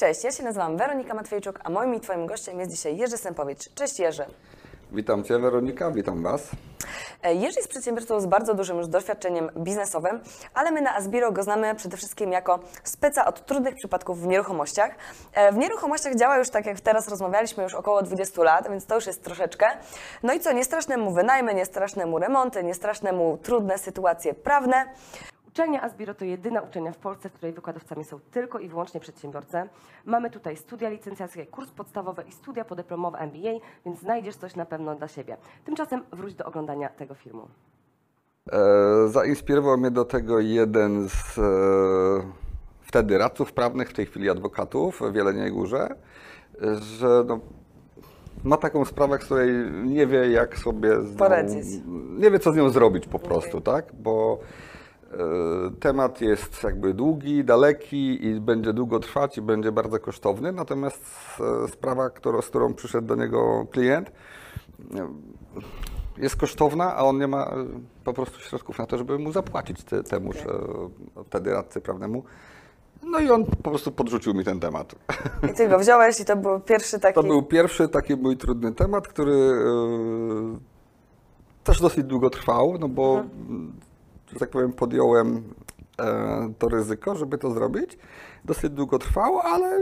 Cześć, ja się nazywam Weronika Matwiejczuk, a moim i Twoim gościem jest dzisiaj Jerzy Sępowicz. Cześć Jerzy. Witam Cię Weronika, witam Was. E, Jerzy jest przedsiębiorcą z bardzo dużym już doświadczeniem biznesowym, ale my na Asbiro go znamy przede wszystkim jako speca od trudnych przypadków w nieruchomościach. E, W nieruchomościach działa już, tak jak teraz rozmawialiśmy, już około 20 lat, więc to już jest troszeczkę. No i co, nie straszne mu wynajmy, nie straszne mu remonty, nie straszne mu trudne sytuacje prawne. Uczelnia Asbiro to jedyna uczelnia w Polsce, w której wykładowcami są tylko i wyłącznie przedsiębiorcy. Mamy tutaj studia licencjackie, kurs podstawowy i studia podyplomowe MBA, więc znajdziesz coś na pewno dla siebie. Tymczasem wróć do oglądania tego filmu. E, zainspirował mnie do tego jeden z e, wtedy radców prawnych, w tej chwili adwokatów w Jeleniej Górze, że no, ma taką sprawę, z której nie wie, jak sobie z nią, Poradzić. Nie wie, co z nią zrobić po prostu, tak? Bo temat jest jakby długi, daleki i będzie długo trwać i będzie bardzo kosztowny, natomiast e, sprawa, którą, z którą przyszedł do niego klient, e, jest kosztowna, a on nie ma e, po prostu środków na to, żeby mu zapłacić te, temuż e, wtedy radcy prawnemu. No i on po prostu podrzucił mi ten temat. I Ty go wziąłeś i to był pierwszy taki... To był pierwszy taki mój trudny temat, który e, też dosyć długo trwał, no bo, mm, że tak powiem, podjąłem e, to ryzyko, żeby to zrobić. Dosyć długo trwał, ale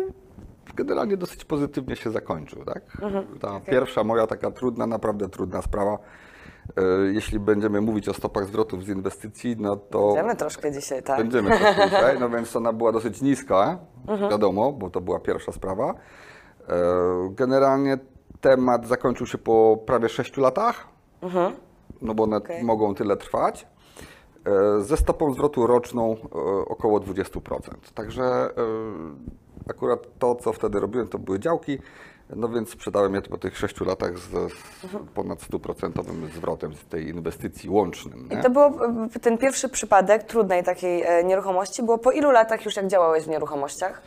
generalnie dosyć pozytywnie się zakończył. Tak? Ta pierwsza moja taka trudna, naprawdę trudna sprawa. E, jeśli będziemy mówić o stopach zwrotów z inwestycji, no to Będziemy troszkę dzisiaj, tak. Będziemy trochę dzisiaj, no więc ona była dosyć niska, wiadomo, bo to była pierwsza sprawa. E, Generalnie temat zakończył się po prawie 6 latach, no bo one Okej. mogą tyle trwać, e, ze stopą zwrotu roczną e, około 20%. Także e, akurat to, co wtedy robiłem, to były działki, no więc sprzedałem je po tych 6 latach z, ponad 100% zwrotem z tej inwestycji łącznym. I nie? to było e, ten pierwszy przypadek trudnej takiej e, nieruchomości. Było po ilu latach już jak działałeś w nieruchomościach?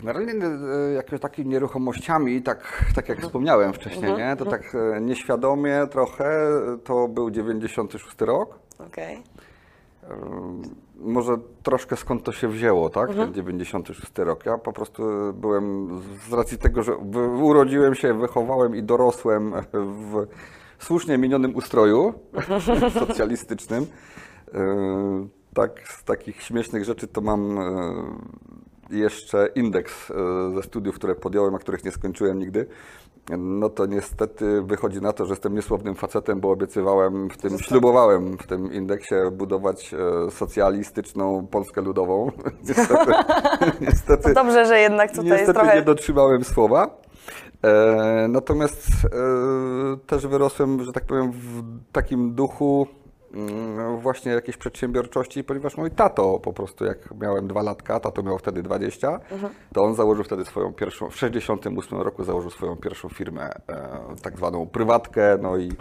Generalnie e, jakoś takimi nieruchomościami, tak, tak jak wspomniałem wcześniej, nie? to tak e, nieświadomie trochę, e, to był 96 rok. Okej. E, Może troszkę skąd to się wzięło, tak, ten 96 rok. Ja po prostu byłem, z racji tego, że urodziłem się, wychowałem i dorosłem w słusznie minionym ustroju socjalistycznym. Tak, z takich śmiesznych rzeczy to mam jeszcze indeks e, ze studiów, które podjąłem, a których nie skończyłem nigdy. No to niestety wychodzi na to, że jestem niesłownym facetem, bo obiecywałem w tym, ślubowałem w tym indeksie budować e, socjalistyczną Polskę Ludową. niestety, niestety, To dobrze, że jednak tutaj jest niestety trochę... nie dotrzymałem słowa. E, natomiast e, też wyrosłem, że tak powiem, w takim duchu właśnie jakiejś przedsiębiorczości, ponieważ mój tato po prostu, jak miałem dwa latka, tato miał wtedy 20, to on założył wtedy swoją pierwszą, w 68 roku założył swoją pierwszą firmę, e, tak zwaną prywatkę, no i,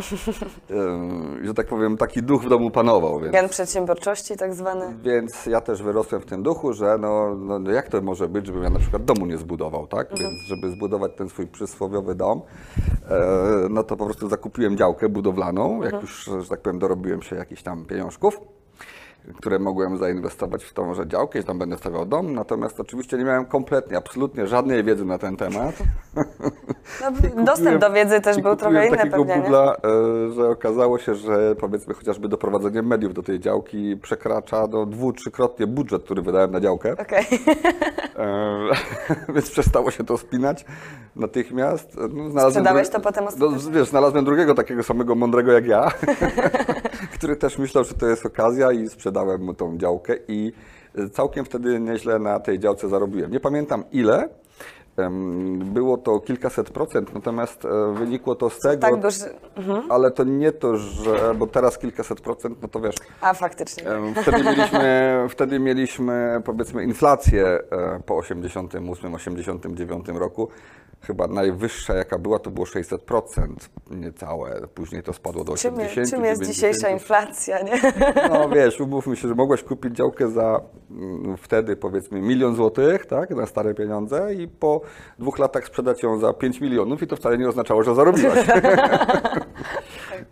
e, że tak powiem, taki duch w domu panował. Więc... Gen przedsiębiorczości tak zwany. Więc ja też wyrosłem w tym duchu, że no, no, no jak to może być, żebym ja na przykład domu nie zbudował, tak? Więc żeby zbudować ten swój przysłowiowy dom, e, no to po prostu zakupiłem działkę budowlaną, jak już, że tak powiem, dorobiłem się jakichś tam pieniążków, które mogłem zainwestować w tą że działkę i tam będę stawiał dom, natomiast oczywiście nie miałem kompletnie, absolutnie żadnej wiedzy na ten temat. No, dostęp do wiedzy też był trochę kupiłem inny takiego pewnie, nie? bubla, e, że okazało się, że powiedzmy chociażby doprowadzenie mediów do tej działki przekracza do dwu, trzykrotnie budżet, który wydałem na działkę. Okej. E, więc przestało się to spinać natychmiast. No, znalazłem Sprzedałeś to potem no? Wiesz, znalazłem drugiego takiego samego mądrego jak ja, który też myślał, że to jest okazja i sprzedałem mu tą działkę i całkiem wtedy nieźle na tej działce zarobiłem. Nie pamiętam ile, było to kilkaset procent, natomiast e, wynikło to z tego, Tak duży... ale to nie to, że, bo teraz kilkaset procent, no to wiesz, A, faktycznie. Wtedy mieliśmy, wtedy mieliśmy powiedzmy inflację e, po 88-89 roku. Chyba najwyższa jaka była to było 600% niecałe. Później to spadło do Czym, 80. czym jest 90. dzisiejsza inflacja, nie? No wiesz, umówmy się, że mogłaś kupić działkę za mm, wtedy powiedzmy milion złotych, tak, na stare pieniądze i po dwóch latach sprzedać ją za 5 milionów i to wcale nie oznaczało, że zarobiłaś.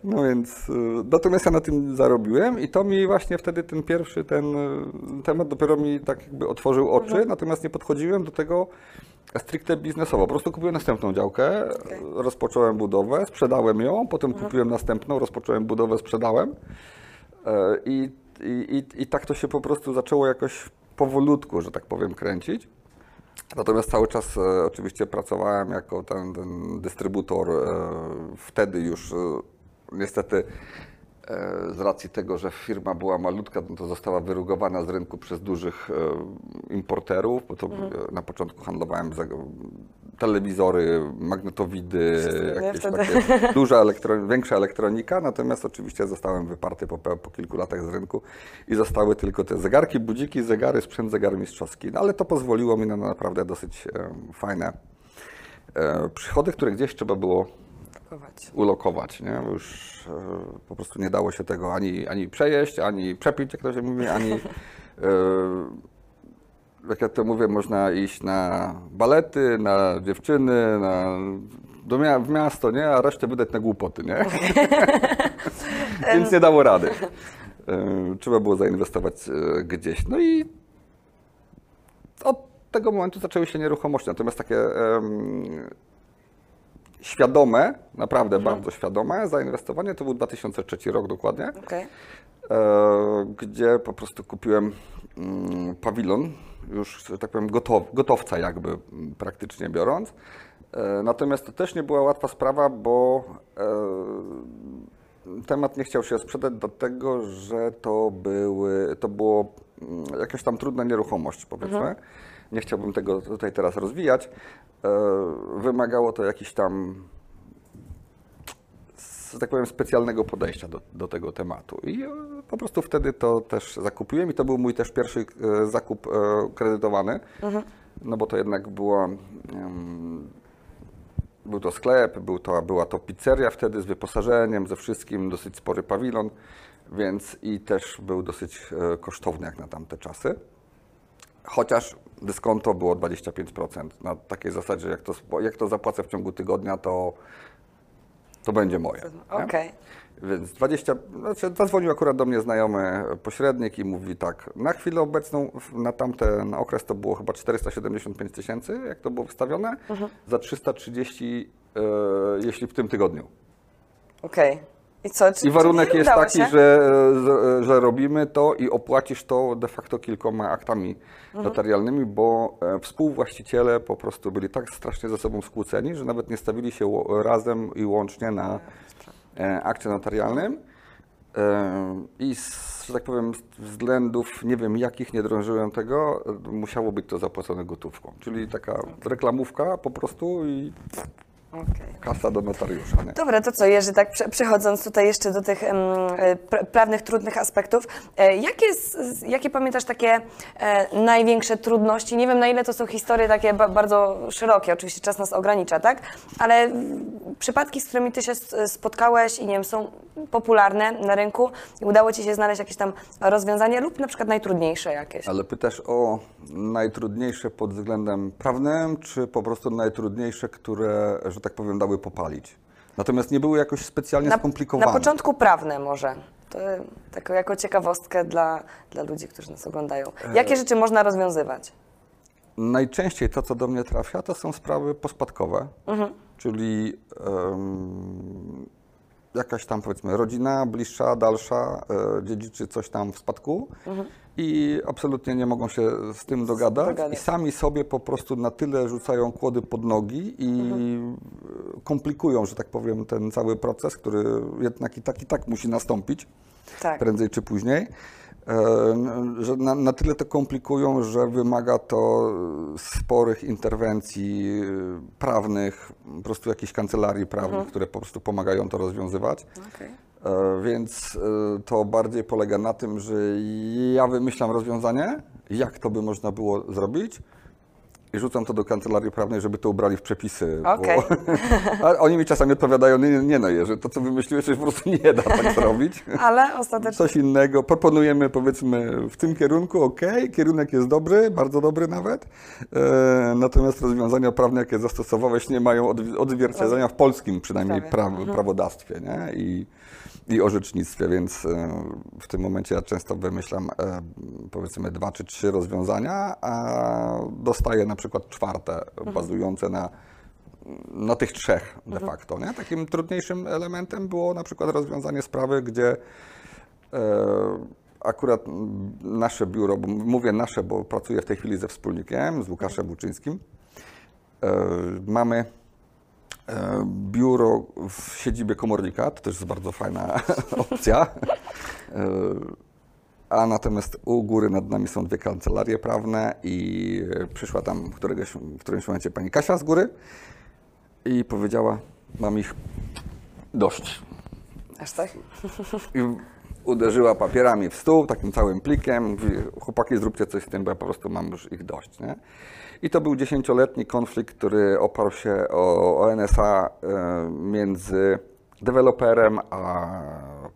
No więc, y, natomiast ja na tym zarobiłem i to mi właśnie wtedy ten pierwszy ten y, temat dopiero mi tak jakby otworzył oczy, natomiast nie podchodziłem do tego stricte biznesowo. Po prostu kupiłem następną działkę, Okej. rozpocząłem budowę, sprzedałem ją, potem kupiłem następną, rozpocząłem budowę, sprzedałem E, i, i, i, i tak to się po prostu zaczęło jakoś powolutku, że tak powiem, kręcić. Natomiast cały czas e, oczywiście pracowałem jako ten, ten dystrybutor. E, wtedy już e, niestety z racji tego, że firma była malutka, no to została wyrugowana z rynku przez dużych e, importerów, bo to e, na początku handlowałem telewizory, magnetowidy, jakieś takie duża elektro, większa elektronika, natomiast oczywiście zostałem wyparty po, po kilku latach z rynku i zostały tylko te zegarki, budziki, zegary, sprzęt zegarmistrzowski. No ale to pozwoliło mi na naprawdę dosyć e, fajne e, przychody, które gdzieś trzeba było Kupować. ulokować, nie? Już e, po prostu nie dało się tego ani, ani przejeść, ani przepić, jak to się mówi, ani e, jak ja to mówię, można iść na balety, na dziewczyny, na, do mia- w miasto, nie? A resztę wydać na głupoty, nie? Więc nie dało rady. E, Trzeba było zainwestować gdzieś. No i od tego momentu zaczęły się nieruchomości. Natomiast takie em, świadome, naprawdę bardzo świadome zainwestowanie to był 2003 rok dokładnie, Okej. e, gdzie po prostu kupiłem mm, pawilon, już tak powiem gotow, gotowca jakby m, praktycznie biorąc. E, natomiast to też nie była łatwa sprawa, bo e, temat nie chciał się sprzedać dlatego, że to, były, to było mm, jakaś tam trudna nieruchomość powiedzmy. Nie chciałbym tego tutaj teraz rozwijać. E, Wymagało to jakiś tam że tak powiem, specjalnego podejścia do, do tego tematu. I e, po prostu wtedy to też zakupiłem i to był mój też pierwszy e, zakup kredytowany, no bo to jednak było, był to sklep, był to, była to pizzeria wtedy z wyposażeniem, ze wszystkim, dosyć spory pawilon, więc i też był dosyć kosztowny jak na tamte czasy. Chociaż dyskonto było 25%. Na takiej zasadzie, jak to, jak to zapłacę w ciągu tygodnia, to, to będzie moje. Okej. Więc 20, znaczy zadzwonił akurat do mnie znajomy pośrednik i mówi tak, na chwilę obecną, na tamten okres to było chyba 475 tysięcy, jak to było wystawione, za 330, e, jeśli w tym tygodniu. Okej. I co? Czy, I warunek jest taki, że, że, że robimy to i opłacisz to de facto kilkoma aktami notarialnymi, bo e, współwłaściciele po prostu byli tak strasznie ze sobą skłóceni, że nawet nie stawili się razem i łącznie na e, akcie notarialnym. E, I z, że tak powiem, z względów nie wiem jakich nie drążyłem tego, musiało być to zapłacone gotówką. Czyli taka reklamówka po prostu i Okej. kasa do notariusza. Nie? Dobra, to co, Jerzy, tak prze- przechodząc tutaj jeszcze do tych e, pra- prawnych, trudnych aspektów, e, jakie, jakie pamiętasz takie e, największe trudności? Nie wiem, na ile to są historie takie ba- bardzo szerokie, oczywiście czas nas ogranicza, tak? Ale przypadki, z którymi ty się spotkałeś i nie wiem, są popularne na rynku i udało ci się znaleźć jakieś tam rozwiązanie lub na przykład najtrudniejsze jakieś? Ale pytasz o najtrudniejsze pod względem prawnym, czy po prostu najtrudniejsze, które, że tak powiem, dały popalić? Natomiast nie były jakoś specjalnie Na, skomplikowane. na początku prawne może. To taką jako ciekawostkę dla, dla ludzi, którzy nas oglądają. Jakie rzeczy można rozwiązywać? Najczęściej to, co do mnie trafia, to są sprawy pospadkowe, Mhm. czyli em, jakaś tam powiedzmy rodzina bliższa, dalsza e, dziedziczy coś tam w spadku i absolutnie nie mogą się z tym dogadać, dogadać. i sami sobie po prostu na tyle rzucają kłody pod nogi i e, komplikują, że tak powiem, ten cały proces, który jednak i tak i tak musi nastąpić Tak. prędzej czy później. E, Że na, na tyle to komplikują, że wymaga to sporych interwencji prawnych, po prostu jakichś kancelarii prawnych, które po prostu pomagają to rozwiązywać. Okej. E, Więc e, to bardziej polega na tym, że ja wymyślam rozwiązanie, jak to by można było zrobić i rzucam to do kancelarii prawnej, żeby to ubrali w przepisy. Okej. Bo, a oni mi czasami odpowiadają, nie, nie no Jerzy, to co wymyśliłeś, to się po prostu nie da tak zrobić. Ale ostatecznie Coś innego, proponujemy powiedzmy w tym kierunku, ok, kierunek jest dobry, bardzo dobry nawet, e, natomiast rozwiązania prawne, jakie zastosowałeś, nie mają od, odzwierciedlenia w polskim przynajmniej praw, prawodawstwie nie? I, i orzecznictwie, więc e, w tym momencie ja często wymyślam e, powiedzmy dwa czy trzy rozwiązania, a dostaję na przykład czwarte, bazujące na na tych trzech de facto. Nie? Takim trudniejszym elementem było na przykład rozwiązanie sprawy, gdzie e, akurat nasze biuro, bo mówię nasze, bo pracuję w tej chwili ze wspólnikiem, z Łukaszem Łuczyńskim, e, mamy biuro w siedzibie komornika, to też jest bardzo fajna opcja. E, a natomiast u góry nad nami są dwie kancelarie prawne i e, przyszła tam któregoś, w którymś momencie pani Kasia z góry i powiedziała, mam ich dość. aż tak? I uderzyła papierami w stół, takim całym plikiem. Mówi, chłopaki, zróbcie coś z tym, bo ja po prostu mam już ich dość. Nie? I to był dziesięcioletni konflikt, który oparł się o, o NSA e, między deweloperem a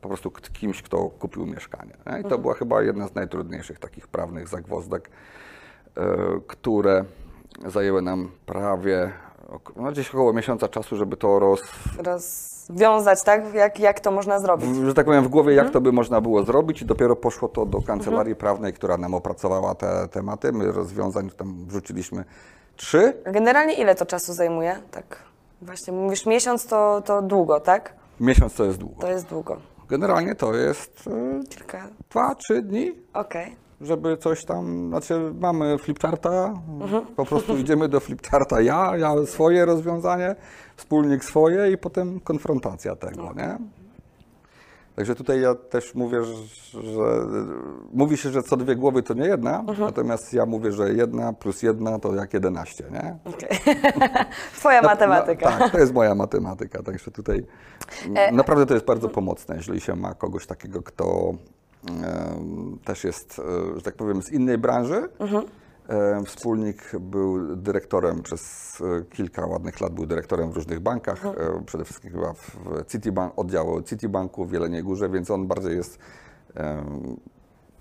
po prostu kimś, kto kupił mieszkanie. Nie? I to była chyba jedna z najtrudniejszych takich prawnych zagwozdek, e, które zajęły nam prawie no, gdzieś około miesiąca czasu, żeby to roz, Rozwiązać, tak? Jak, jak to można zrobić? w- że tak powiem, w głowie, jak to by można było zrobić i dopiero poszło to do kancelarii prawnej, która nam opracowała te tematy. My rozwiązań tam wrzuciliśmy trzy. Generalnie ile to czasu zajmuje? Tak, właśnie mówisz miesiąc to, to długo, tak? Miesiąc to jest długo. To jest długo. Generalnie to jest e, Kilka, dwa, trzy dni, okej. Żeby coś tam, znaczy mamy flipcharta, po prostu idziemy do flipcharta ja, ja swoje rozwiązanie, wspólnik swoje i potem konfrontacja tego, nie? Także tutaj ja też mówię, że, mówi się, że co dwie głowy to nie jedna, natomiast ja mówię, że jedna plus jedna to jak 11, nie? okej. Twoja Na- matematyka. Na, tak, to jest moja matematyka, także tutaj E, naprawdę to jest bardzo pomocne, jeżeli się ma kogoś takiego, kto też jest, e, że tak powiem, z innej branży. Mhm. Wspólnik był dyrektorem przez e, kilka ładnych lat, był dyrektorem w różnych bankach, Mhm. e, przede wszystkim chyba w Citibank, oddziału Citibanku w Jeleniej Górze, więc on bardziej jest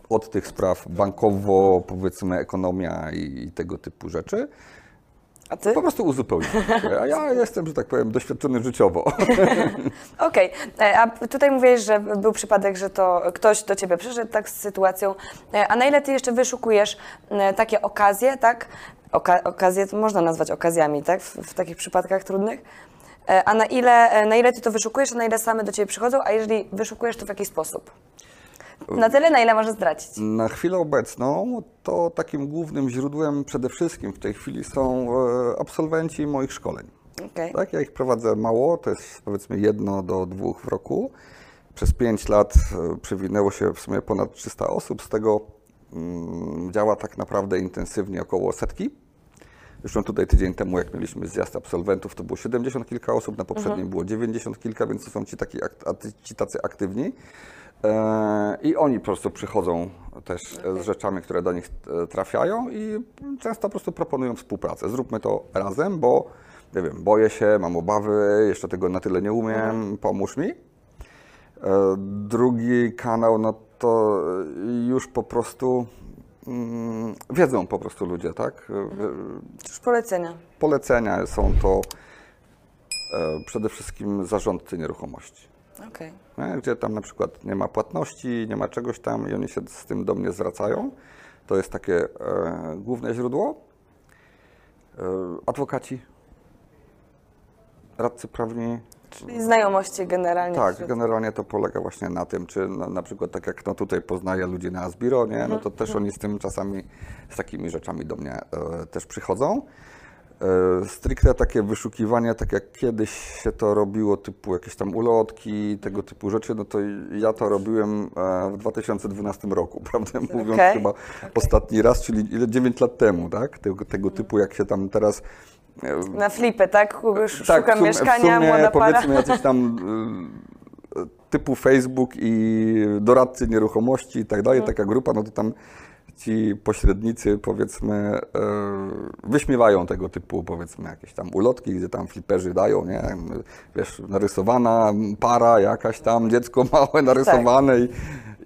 od tych spraw bankowo, powiedzmy, ekonomia i, i tego typu rzeczy. A ty? Po prostu uzupełnić. A ja jestem, że tak powiem, doświadczony życiowo. Okej, E, a tutaj mówiłeś, że był przypadek, że to ktoś do ciebie przyszedł tak z sytuacją, E, a na ile ty jeszcze wyszukujesz e, takie okazje, tak? Oka okazje to można nazwać okazjami, tak? W, w takich przypadkach trudnych. A na ile, na ile ty to wyszukujesz, a na ile same do ciebie przychodzą, a jeżeli wyszukujesz, to w jaki sposób? Na tyle, na ile możesz zdradzić. Na chwilę obecną to takim głównym źródłem przede wszystkim w tej chwili są e, absolwenci moich szkoleń. Okej. Tak, ja ich prowadzę mało, to jest powiedzmy jedno do dwóch w roku. Przez pięć lat e, przewinęło się w sumie ponad 300 osób, z tego mm, działa tak naprawdę intensywnie około setki. Zresztą tutaj tydzień temu, jak mieliśmy zjazd absolwentów, to było 70 kilka osób, na poprzednim było 90 kilka, więc to są ci, taki, ci tacy aktywni. E, I oni po prostu przychodzą też e, z rzeczami, które do nich e, trafiają i często po prostu proponują współpracę. Zróbmy to razem, bo nie wiem, boję się, mam obawy, jeszcze tego na tyle nie umiem, pomóż mi. E, Drugi kanał, no to już po prostu mm, wiedzą po prostu ludzie, tak? Już polecenia. Polecenia są to e, przede wszystkim zarządcy nieruchomości. Okej. Nie? Gdzie tam na przykład nie ma płatności, nie ma czegoś tam i oni się z tym do mnie zwracają. To jest takie e, główne źródło. E, adwokaci, radcy prawni, Czyli znajomości generalnie. tak, wśród- generalnie to polega właśnie na tym, czy na, na przykład tak jak no tutaj poznaję ludzi na Asbiro, nie? no to też oni z tym czasami, z takimi rzeczami do mnie e, też przychodzą. E, stricte takie wyszukiwania, tak jak kiedyś się to robiło, typu jakieś tam ulotki, tego typu rzeczy, no to ja to robiłem e, w 2012 roku, prawdę mówiąc, chyba ostatni raz, czyli ile 9 lat temu, tak? Tego, tego typu, jak się tam teraz e, Na flipy, tak? Tak, Szukam w sumie, mieszkania, sumie młoda para. powiedzmy jacyś tam typu Facebook i doradcy nieruchomości i tak dalej, taka grupa, no to tam ci pośrednicy, powiedzmy, e, wyśmiewają tego typu, powiedzmy, jakieś tam ulotki, gdzie tam fliperzy dają, nie? Wiesz, narysowana para, jakaś tam dziecko małe narysowane i,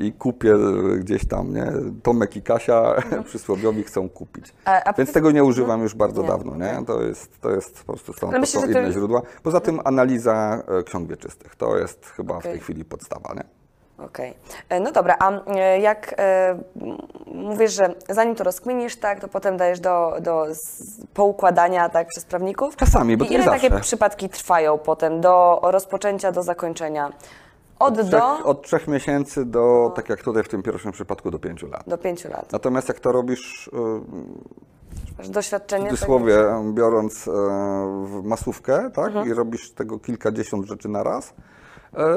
i kupię gdzieś tam, nie? Tomek i Kasia przysłowiowi chcą kupić. A- a Więc tego nie używam już bardzo Nie, dawno, nie? To jest, to jest po prostu są, to myślę, są to inne już- źródła. Poza tym analiza e, ksiąg wieczystych. To jest chyba w Okej. tej chwili podstawa, nie? Okej. E, No dobra, a e, jak e, mówisz, że zanim to rozkminisz, tak, to potem dajesz do, do poukładania tak, przez prawników? Czasami, bo I to ile takie zawsze. przypadki trwają potem do rozpoczęcia, do zakończenia? Od, Trzech, do? od trzech miesięcy do, tak jak tutaj w tym pierwszym przypadku, do pięciu lat. Do pięciu lat. Natomiast jak to robisz, e, Masz w doświadczenie? cudzysłowie biorąc e, w masówkę, tak, Mhm. i robisz tego kilkadziesiąt rzeczy na raz,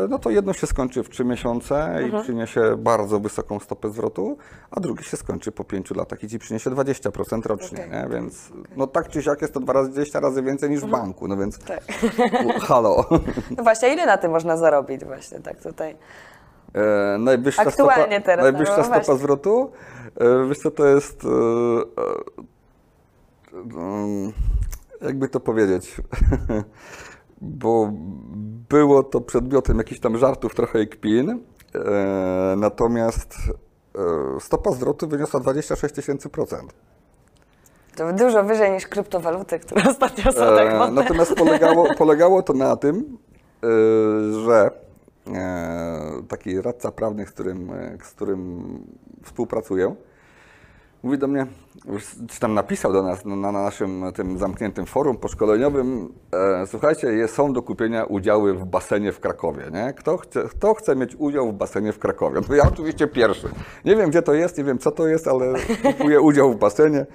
no to jedno się skończy w trzy miesiące Mhm. i przyniesie bardzo wysoką stopę zwrotu, a drugie się skończy po pięciu latach i ci przyniesie 20% rocznie, Okej. nie? Więc no tak czy siak jest to dwa razy, 20 razy więcej niż w banku, no więc Tak. halo. No właśnie, ile na tym można zarobić właśnie tak tutaj? E, najwyższa Aktualnie stopa, teraz, najwyższa no stopa właśnie. zwrotu, e, wiesz co to jest, e, e, mm, jakby to powiedzieć, bo było to przedmiotem jakichś tam żartów trochę i kpin, e, natomiast e, stopa zwrotu wyniosła 26 tysięcy procent. To dużo wyżej niż kryptowaluty, które ostatnio są tak E, modne. Natomiast polegało, polegało to na tym, że taki radca prawny, z którym, z którym współpracuję, mówi do mnie, czy tam napisał do nas na, na naszym tym zamkniętym forum poszkoleniowym, e, słuchajcie, jest, są do kupienia udziały w basenie w Krakowie, nie? Kto chce, kto chce mieć udział w basenie w Krakowie? No ja oczywiście pierwszy. Nie wiem, gdzie to jest, nie wiem, co to jest, ale kupuję udział w basenie,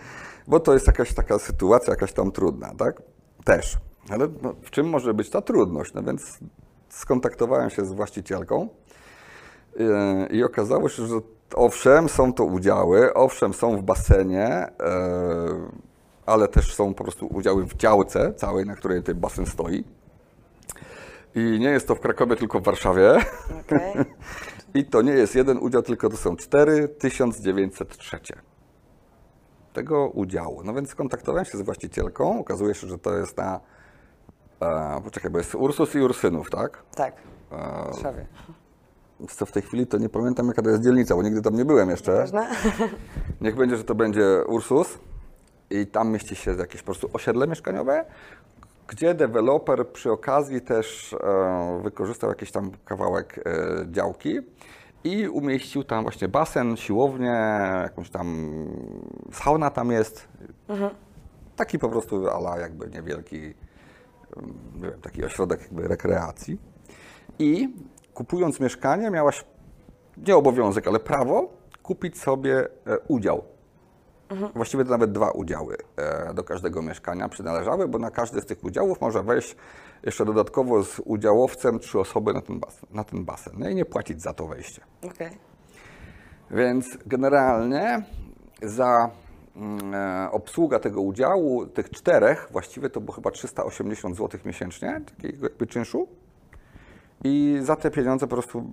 bo to jest jakaś taka sytuacja, jakaś tam trudna, tak? Też. Ale no, w czym może być ta trudność? No więc skontaktowałem się z właścicielką yy, i okazało się, że owszem, są to udziały, owszem, są w basenie, yy, ale też są po prostu udziały w działce całej, na której ten basen stoi. I nie jest to w Krakowie, tylko w Warszawie. Okej. I to nie jest jeden udział, tylko to są cztery 1903 tego udziału. No więc skontaktowałem się z właścicielką. Okazuje się, że to jest na. E, poczekaj, bo jest Ursus i Ursynów, tak? Tak, E, w Warszawie. Co w tej chwili to nie pamiętam, jaka to jest dzielnica, bo nigdy tam nie byłem jeszcze. Ważne? Niech będzie, że to będzie Ursus i tam mieści się jakieś po prostu osiedle mieszkaniowe, gdzie deweloper przy okazji też e, wykorzystał jakiś tam kawałek e, działki i umieścił tam właśnie basen, siłownię, jakąś tam sauna tam jest. Taki po prostu ala jakby niewielki, em, nie wiem, taki ośrodek jakby rekreacji. I kupując mieszkanie miałaś nie obowiązek, ale prawo kupić sobie e, udział. Właściwie to nawet dwa udziały e, do każdego mieszkania przynależały, bo na każdy z tych udziałów może wejść jeszcze dodatkowo z udziałowcem trzy osoby na ten basen, na ten basen no i nie płacić za to wejście. Okej. Więc generalnie za mm, e, obsługa tego udziału, tych czterech, właściwie to było chyba 380 zł miesięcznie, takiego jakby czynszu. I za te pieniądze po prostu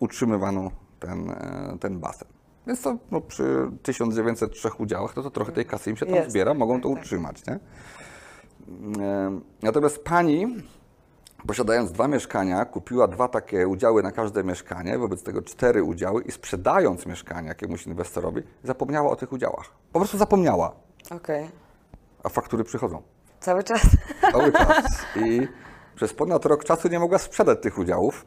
utrzymywano ten, e, ten basen. Więc to no, przy 1903 udziałach, no to trochę tej kasy im się tam Jest, zbiera, mogą tak, to tak. utrzymać. Nie? E, Natomiast pani posiadając dwa mieszkania, kupiła dwa takie udziały na każde mieszkanie, wobec tego cztery udziały i sprzedając mieszkanie jakiemuś inwestorowi, zapomniała o tych udziałach. Po prostu zapomniała, Okej. a faktury przychodzą Cały czas? cały czas. I przez ponad rok czasu nie mogła sprzedać tych udziałów,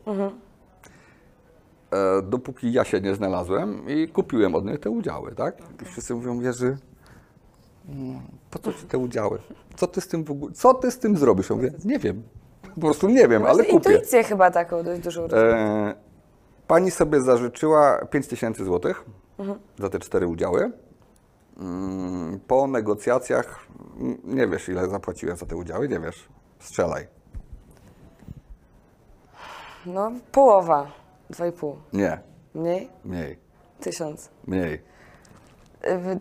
e, dopóki ja się nie znalazłem i kupiłem od niej te udziały, tak? I wszyscy mówią, Jerzy, mm, po co ci te udziały? Co ty z tym w ogóle, co ty z tym zrobisz? Ja mówię, nie wiem, po prostu nie wiem, ale kupię. intuicję chyba taką dość dużą. E, pani sobie zażyczyła 5 tysięcy złotych za te cztery udziały. Mm, Po negocjacjach, mm, nie wiesz ile zapłaciłem za te udziały, nie wiesz, strzelaj. No, połowa. Dwa i pół. Nie, Mniej? mniej, Tysiąc. mniej, Y,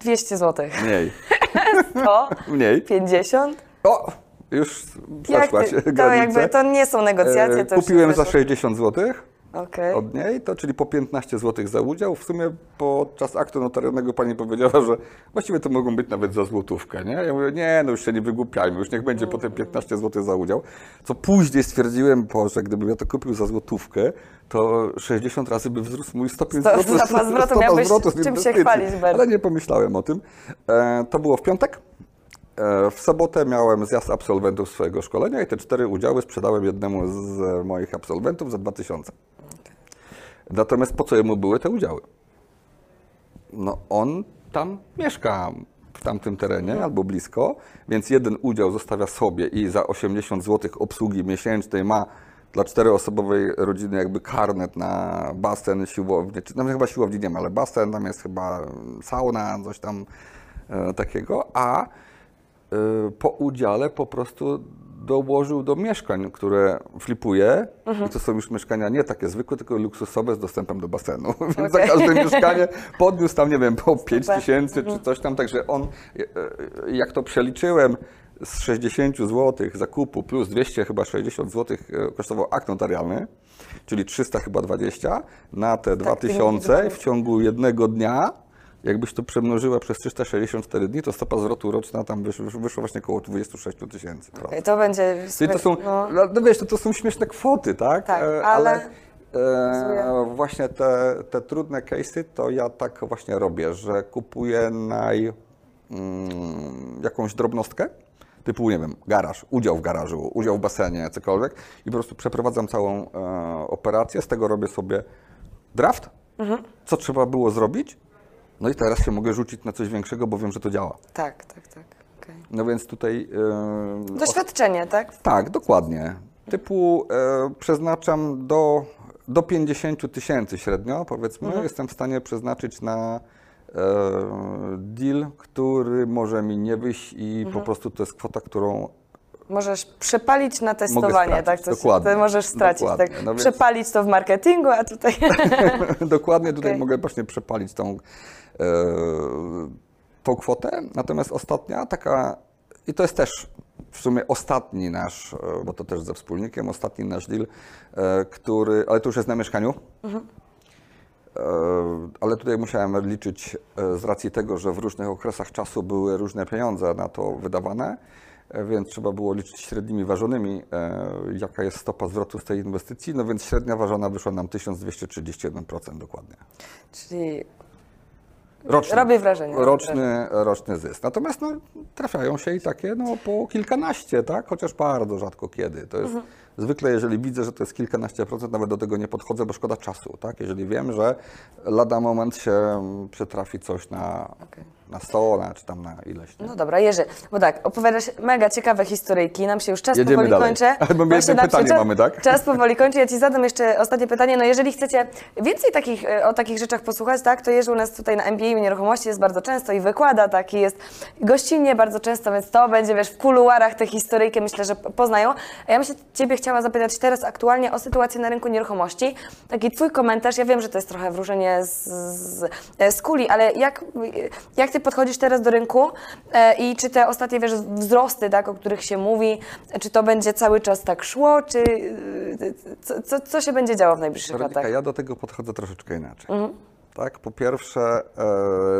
200 zł. mniej, To? mniej. 50? O, już Jak przeszłaś ty, to granicę. jakby to nie są negocjacje. E, To już Kupiłem za weszło. 60 zł Okej. od niej, to czyli po 15 zł za udział. W sumie podczas aktu notarialnego pani powiedziała, że właściwie to mogą być nawet za złotówkę, nie? Ja mówię, nie, no już się nie wygłupiajmy, już niech będzie potem 15 zł za udział. Co później stwierdziłem, Boże, gdybym ja to kupił za złotówkę, to 60 razy by wzrósł mój stopień Sto- zwrotu. stopa zwrotu, miałbyś zwrotu czym się chwalić bardzo. Ale nie pomyślałem o tym. E, to było w piątek. E, W sobotę miałem zjazd absolwentów swojego szkolenia i te cztery udziały sprzedałem jednemu z moich absolwentów za 2000. Natomiast po co jemu były te udziały? No on tam mieszka w tamtym terenie albo blisko, więc jeden udział zostawia sobie i za 80 zł obsługi miesięcznej ma dla czteroosobowej rodziny jakby karnet na basen, siłownię, czy tam chyba siłowni nie ma, ale basen, tam jest chyba sauna, coś tam e, takiego, a e, po udziale po prostu dołożył do mieszkań, które flipuje i to są już mieszkania nie takie zwykłe, tylko luksusowe z dostępem do basenu. Więc za każde mieszkanie podniósł tam, nie wiem, po 5 Super. tysięcy czy coś tam, także on, e, e, jak to przeliczyłem, z 60 zł zakupu plus 200 chyba 60 zł kosztował akt notarialny, czyli 300 chyba 20 na te Tak, 2000 w ciągu jednego dnia. Jakbyś to przemnożyła przez 364 dni, to stopa zwrotu roczna tam wysz, wysz- wyszła właśnie około 26 tysięcy. To będzie... Czyli to są, no, no. no wiesz, to, to są śmieszne kwoty, tak? Tak, E, ale- e, właśnie te, te trudne case'y to ja tak właśnie robię, że kupuję naj, mm, jakąś drobnostkę, typu, nie wiem, garaż, udział w garażu, udział w basenie, cokolwiek i po prostu przeprowadzam całą e, operację, z tego robię sobie draft, Mhm. co trzeba było zrobić, no i teraz się mogę rzucić na coś większego, bo wiem, że to działa. Tak, tak, tak. okej. No więc tutaj... E, Doświadczenie, tak? tak, dokładnie. Typu e, przeznaczam do, do 50 tysięcy średnio, powiedzmy, jestem w stanie przeznaczyć na e, deal, który może mi nie wyjść i po prostu to jest kwota, którą Możesz przepalić na testowanie, stracić. tak? To, dokładnie. możesz stracić, dokładnie. tak? No więc Przepalić to w marketingu, a tutaj... dokładnie tutaj Okej. mogę właśnie przepalić tą, tą kwotę. Natomiast ostatnia taka, i to jest też w sumie ostatni nasz, e, bo to też ze wspólnikiem, ostatni nasz deal, e, który, ale to już jest na mieszkaniu. E, Ale tutaj musiałem liczyć e, z racji tego, że w różnych okresach czasu były różne pieniądze na to wydawane, e, więc trzeba było liczyć średnimi ważonymi, e, jaka jest stopa zwrotu z tej inwestycji. No więc średnia ważona wyszła nam 1231% dokładnie. Czyli Roczny. Robi wrażenie, Roczny, roczny zysk. Natomiast no, trafiają się i takie no, po kilkanaście, tak? Chociaż bardzo rzadko kiedy. To jest zwykle, jeżeli widzę, że to jest kilkanaście procent, nawet do tego nie podchodzę, bo szkoda czasu, tak? Jeżeli wiem, że lada moment się przytrafi coś na, Okej. Na 100, na, czy tam na ileś. Nie? No dobra, Jerzy, bo tak, opowiadasz mega ciekawe historyjki, nam się już czas Jedziemy powoli dalej. kończy. Bo my jedno pytanie czas, mamy, tak? Czas powoli kończy, ja Ci zadam jeszcze ostatnie pytanie, no jeżeli chcecie więcej takich, e, o takich rzeczach posłuchać, tak, to Jerzy u nas tutaj na MBA nieruchomości jest bardzo często i wykłada, tak, i jest gościnnie bardzo często, więc to będzie, wiesz, w kuluarach te historyjki, myślę, że poznają. A ja bym się Ciebie chciała zapytać teraz aktualnie o sytuację na rynku nieruchomości. Taki Twój komentarz, ja wiem, że to jest trochę wróżenie z, z, z kuli, ale jak, jak Ty podchodzisz teraz do rynku e, i czy te ostatnie, wiesz, wzrosty, tak, o których się mówi, czy to będzie cały czas tak szło, czy co, co, co się będzie działo w najbliższych Weronika, latach? ja do tego podchodzę troszeczkę inaczej. Mhm. Tak, po pierwsze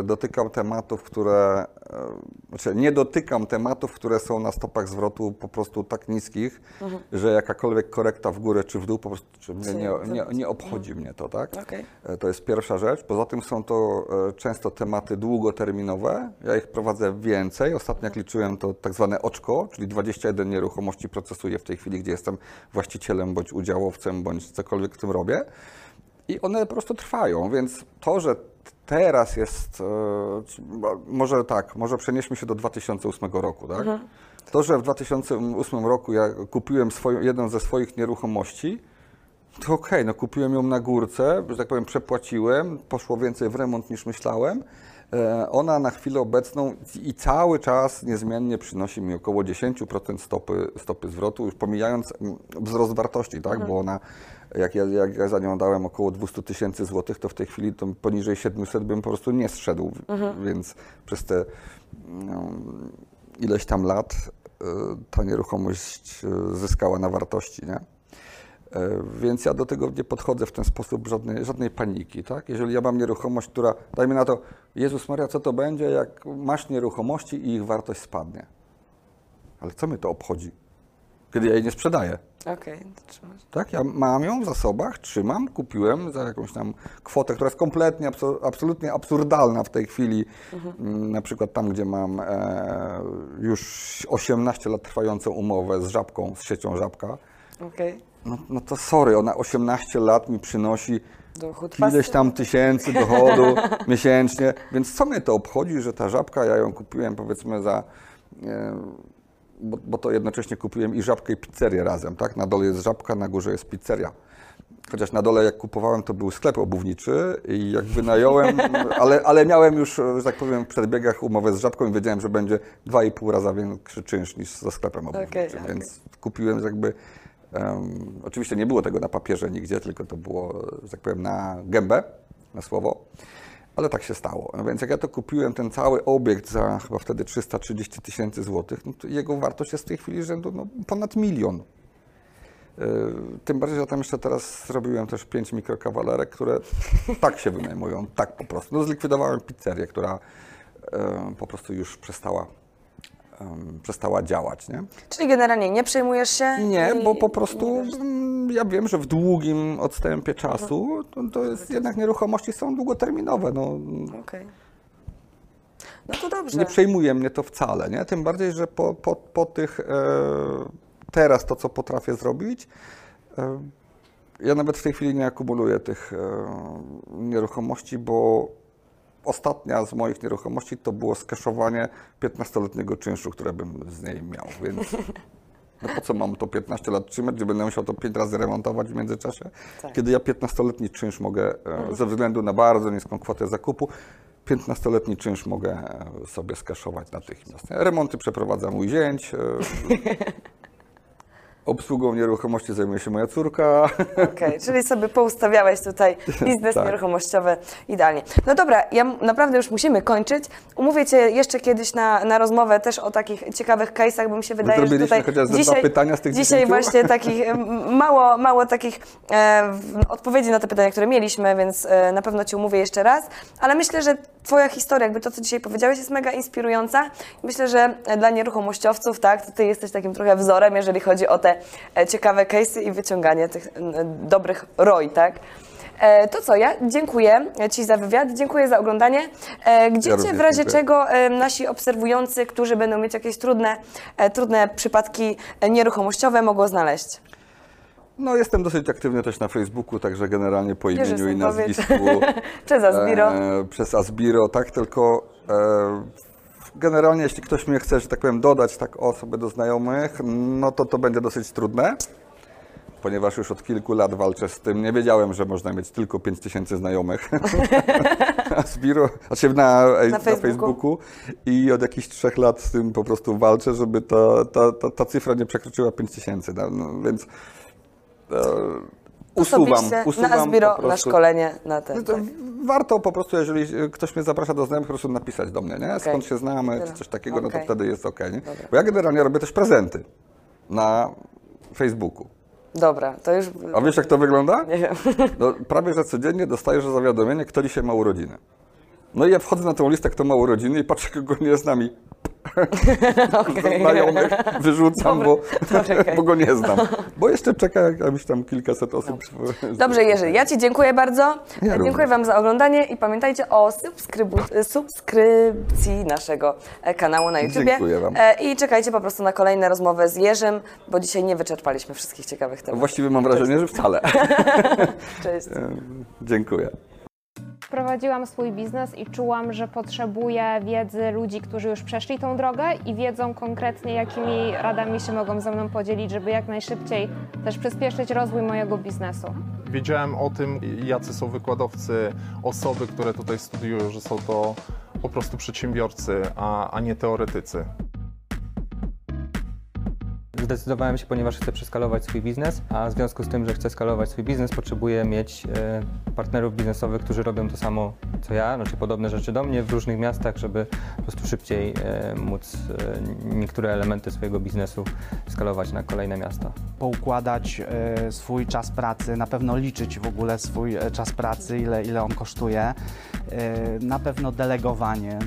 e, dotykam tematów, które, e, znaczy nie dotykam tematów, które są na stopach zwrotu po prostu tak niskich, Mhm. że jakakolwiek korekta w górę czy w dół po prostu nie, nie, nie obchodzi mnie to, tak? Okej. E, To jest pierwsza rzecz. Poza tym są to często tematy długoterminowe. Ja ich prowadzę więcej. Ostatnio jak liczyłem to tak zwane oczko, czyli 21 nieruchomości procesuję w tej chwili, gdzie jestem właścicielem bądź udziałowcem, bądź cokolwiek w tym robię. I one po prostu trwają, więc to, że teraz jest, e, mo- może tak, może przenieśmy się do 2008 roku, tak? To, że w 2008 roku ja kupiłem swoją, jedną ze swoich nieruchomości, to okej, no kupiłem ją na górce, że tak powiem przepłaciłem, poszło więcej w remont niż myślałem. E, Ona na chwilę obecną i cały czas niezmiennie przynosi mi około 10% stopy, stopy zwrotu, już pomijając mm, wzrost wartości, tak? Bo ona, jak ja, jak ja za nią dałem około 200 tysięcy złotych, to w tej chwili to poniżej 700 bym po prostu nie zszedł, więc przez te no, ileś tam lat e, ta nieruchomość e, zyskała na wartości, nie? E, Więc ja do tego nie podchodzę w ten sposób, żadnej, żadnej paniki. Tak? Jeżeli ja mam nieruchomość, która, dajmy na to, Jezus Maria, co to będzie, jak masz nieruchomości i ich wartość spadnie? Ale co mnie to obchodzi, kiedy ja jej nie sprzedaję? Okej, to trzymasz. Tak, ja mam ją w zasobach, trzymam, kupiłem za jakąś tam kwotę, która jest kompletnie, absolutnie absurdalna w tej chwili. Mm, Na przykład tam, gdzie mam e, już 18 lat trwającą umowę z żabką, z siecią żabka, Okej. no, no to sorry, ona 18 lat mi przynosi ileś tam tysięcy dochodu miesięcznie, więc co mnie to obchodzi, że ta żabka, ja ją kupiłem powiedzmy za, e, bo, bo to jednocześnie kupiłem i żabkę i pizzerię razem, tak? Na dole jest żabka, na górze jest pizzeria. Chociaż na dole jak kupowałem, to był sklep obuwniczy i jak wynająłem, ale, ale miałem już, że tak powiem, w przedbiegach umowę z żabką i wiedziałem, że będzie 2,5 raza większy czynsz niż ze sklepem obuwniczym, okej. więc kupiłem jakby, em, oczywiście nie było tego na papierze nigdzie, tylko to było, że tak powiem, na gębę, na słowo, ale tak się stało. No więc jak ja to kupiłem, ten cały obiekt za chyba wtedy 330 tysięcy złotych, no jego wartość jest w tej chwili rzędu no, ponad milion. Yy, Tym bardziej, że tam jeszcze teraz zrobiłem też pięć mikrokawalerek, które tak się wynajmują, tak po prostu. No, zlikwidowałem pizzerię, która e, po prostu już przestała, em, przestała działać, nie? Czyli generalnie nie przejmujesz się? Nie, i- bo po prostu mm, ja wiem, że w długim odstępie czasu to, to jest jednak nieruchomości są długoterminowe. No, Okej. No to dobrze. nie przejmuje mnie to wcale, nie? Tym bardziej, że po, po, po tych e, teraz to, co potrafię zrobić, e, ja nawet w tej chwili nie akumuluję tych e, nieruchomości, bo ostatnia z moich nieruchomości to było skaszowanie 15-letniego czynszu, które bym z niej miał, więc no po co mam to 15 lat trzymać, gdzie będę musiał to 5 razy remontować w międzyczasie, Tak. kiedy ja 15-letni czynsz mogę, e, ze względu na bardzo niską kwotę zakupu, 15-letni czynsz mogę e, sobie skaszować natychmiast. Remonty przeprowadza mój zięć, e, obsługą nieruchomości zajmuje się moja córka. Okej, czyli sobie poustawiałeś tutaj biznes Tak. nieruchomościowy idealnie. No dobra, ja naprawdę już musimy kończyć. Umówię Cię jeszcze kiedyś na, na rozmowę też o takich ciekawych case'ach, bo mi się wydaje, że tutaj chociaż ze dwa pytania z tych Dzisiaj 10? właśnie takich mało, mało takich e, odpowiedzi na te pytania, które mieliśmy, więc e, na pewno Cię umówię jeszcze raz. Ale myślę, że Twoja historia, jakby to, co dzisiaj powiedziałeś, jest mega inspirująca. Myślę, że e, dla nieruchomościowców, tak, to Ty jesteś takim trochę wzorem, jeżeli chodzi o te e, ciekawe case'y i wyciąganie tych dobrych ROI, tak? E, To co, ja dziękuję Ci za wywiad, dziękuję za oglądanie. Gdzie Ja Cię w razie dziękuję. czego nasi obserwujący, którzy będą mieć jakieś trudne, trudne przypadki nieruchomościowe mogą znaleźć? No jestem dosyć aktywny też na Facebooku, także generalnie po imieniu i nazwisku. Przez Asbiro. E, przez Asbiro, tak, tylko e, generalnie jeśli ktoś mnie chce, że tak powiem, dodać tak o sobie do znajomych, no to to będzie dosyć trudne, ponieważ już od kilku lat walczę z tym. Nie wiedziałem, że można mieć tylko 5 tysięcy znajomych. Asbiro, znaczy na, na, Facebooku. Facebooku i od jakichś trzech lat z tym po prostu walczę, żeby ta, ta, ta, ta cyfra nie przekroczyła 5 tysięcy, no, no, więc e, usuwam, Osobiście usuwam na Asbiro na szkolenie na ten. No tak. Warto po prostu, jeżeli e, ktoś mnie zaprasza do znajomych, po prostu napisać do mnie, nie? Skąd się znamy, Tyle. czy coś takiego, no to wtedy jest ok, nie? Dobra. Bo ja generalnie robię też prezenty na Facebooku. Dobra, to już. A wiesz, jak to wygląda? Nie wiem. No, prawie, że codziennie dostajesz zawiadomienie, kto dzisiaj ma urodziny. No i ja wchodzę na tą listę, kto ma urodziny i patrzę, kogo nie jest z nami. Okej. Znajomych wyrzucam, bo, bo go nie znam. Bo jeszcze czeka jakieś tam kilkaset osób. Dobrze, Jerzy, ja Ci dziękuję bardzo. Ja dziękuję również. Wam za oglądanie i pamiętajcie o subskrypcji naszego e, kanału na YouTubie. Dziękuję wam. E, I czekajcie po prostu na kolejne rozmowy z Jerzym, bo dzisiaj nie wyczerpaliśmy wszystkich ciekawych tematów. Właściwie mam wrażenie, że wcale. Cześć. Dziękuję. Prowadziłam swój biznes i czułam, że potrzebuję wiedzy ludzi, którzy już przeszli tą drogę i wiedzą konkretnie, jakimi radami się mogą ze mną podzielić, żeby jak najszybciej też przyspieszyć rozwój mojego biznesu. Wiedziałem o tym, jacy są wykładowcy, osoby, które tutaj studiują, że są to po prostu przedsiębiorcy, a, a nie teoretycy. Zdecydowałem się, ponieważ chcę przeskalować swój biznes, a w związku z tym, że chcę skalować swój biznes, potrzebuję mieć e, partnerów biznesowych, którzy robią to samo co ja, znaczy podobne rzeczy do mnie w różnych miastach, żeby po prostu szybciej e, móc e, niektóre elementy swojego biznesu skalować na kolejne miasta. poukładać swój czas pracy, na pewno liczyć w ogóle swój czas pracy, ile, ile on kosztuje, na pewno delegowanie.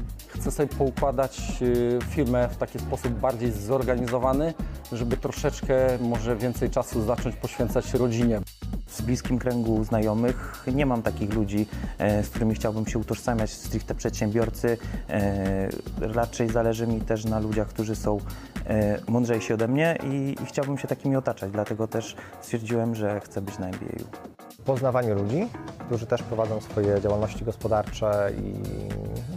Chcę sobie poukładać y, firmę w taki sposób bardziej zorganizowany, żeby troszeczkę może więcej czasu zacząć poświęcać rodzinie. W bliskim kręgu znajomych nie mam takich ludzi, e, z którymi chciałbym się utożsamiać, stricte przedsiębiorcy. E, Raczej zależy mi też na ludziach, którzy są e, mądrzejsi ode mnie i, i chciałbym się takimi otaczać, dlatego też stwierdziłem, że chcę być na MBA-u. poznawanie ludzi, którzy też prowadzą swoje działalności gospodarcze i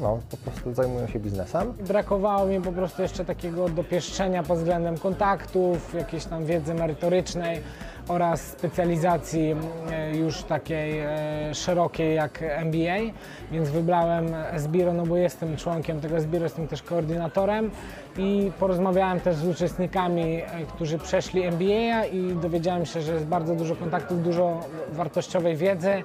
no, po prostu zajmują się biznesem. Brakowało mi po prostu jeszcze takiego dopieszczenia pod względem kontaktów, jakiejś tam wiedzy merytorycznej oraz specjalizacji e, już takiej e, szerokiej jak MBA, więc wybrałem Sbiro, no bo jestem członkiem tego Sbiro, jestem też koordynatorem i porozmawiałem też z uczestnikami, e, którzy przeszli MBA i dowiedziałem się, że jest bardzo dużo kontaktów, dużo wartościowej wiedzy.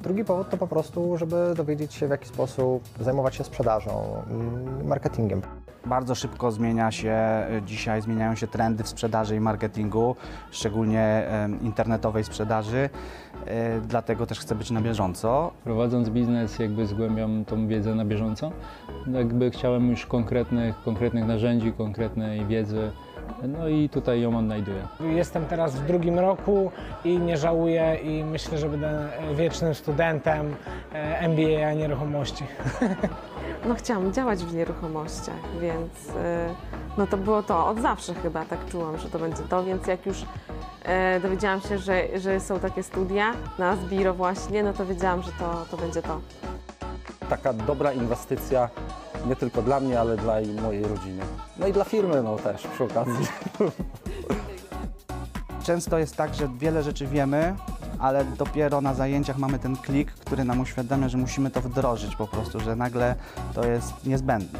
Drugi powód to po prostu, żeby dowiedzieć się w jaki sposób zajmować się sprzedażą i marketingiem. Bardzo szybko zmienia się, e, dzisiaj zmieniają się trendy w sprzedaży i marketingu, szczególnie internetowej sprzedaży, e, dlatego też chcę być na bieżąco. Prowadząc biznes jakby zgłębiam tą wiedzę na bieżąco. Jakby chciałem już konkretnych, konkretnych narzędzi, konkretnej wiedzy. No i tutaj ją odnajduję. Jestem teraz w drugim roku i nie żałuję i myślę, że będę wiecznym studentem e, MBA a nieruchomości. No chciałam działać w nieruchomościach, więc y, no to było to. Od zawsze chyba tak czułam, że to będzie to, więc jak już e, dowiedziałam się, że, że są takie studia na Zbiro właśnie, no to wiedziałam, że to, to będzie to. Taka dobra inwestycja nie tylko dla mnie, ale dla i mojej rodziny. No i dla firmy no też przy okazji. Często jest tak, że wiele rzeczy wiemy, ale dopiero na zajęciach mamy ten klik, który nam uświadamia, że musimy to wdrożyć po prostu, że nagle to jest niezbędne.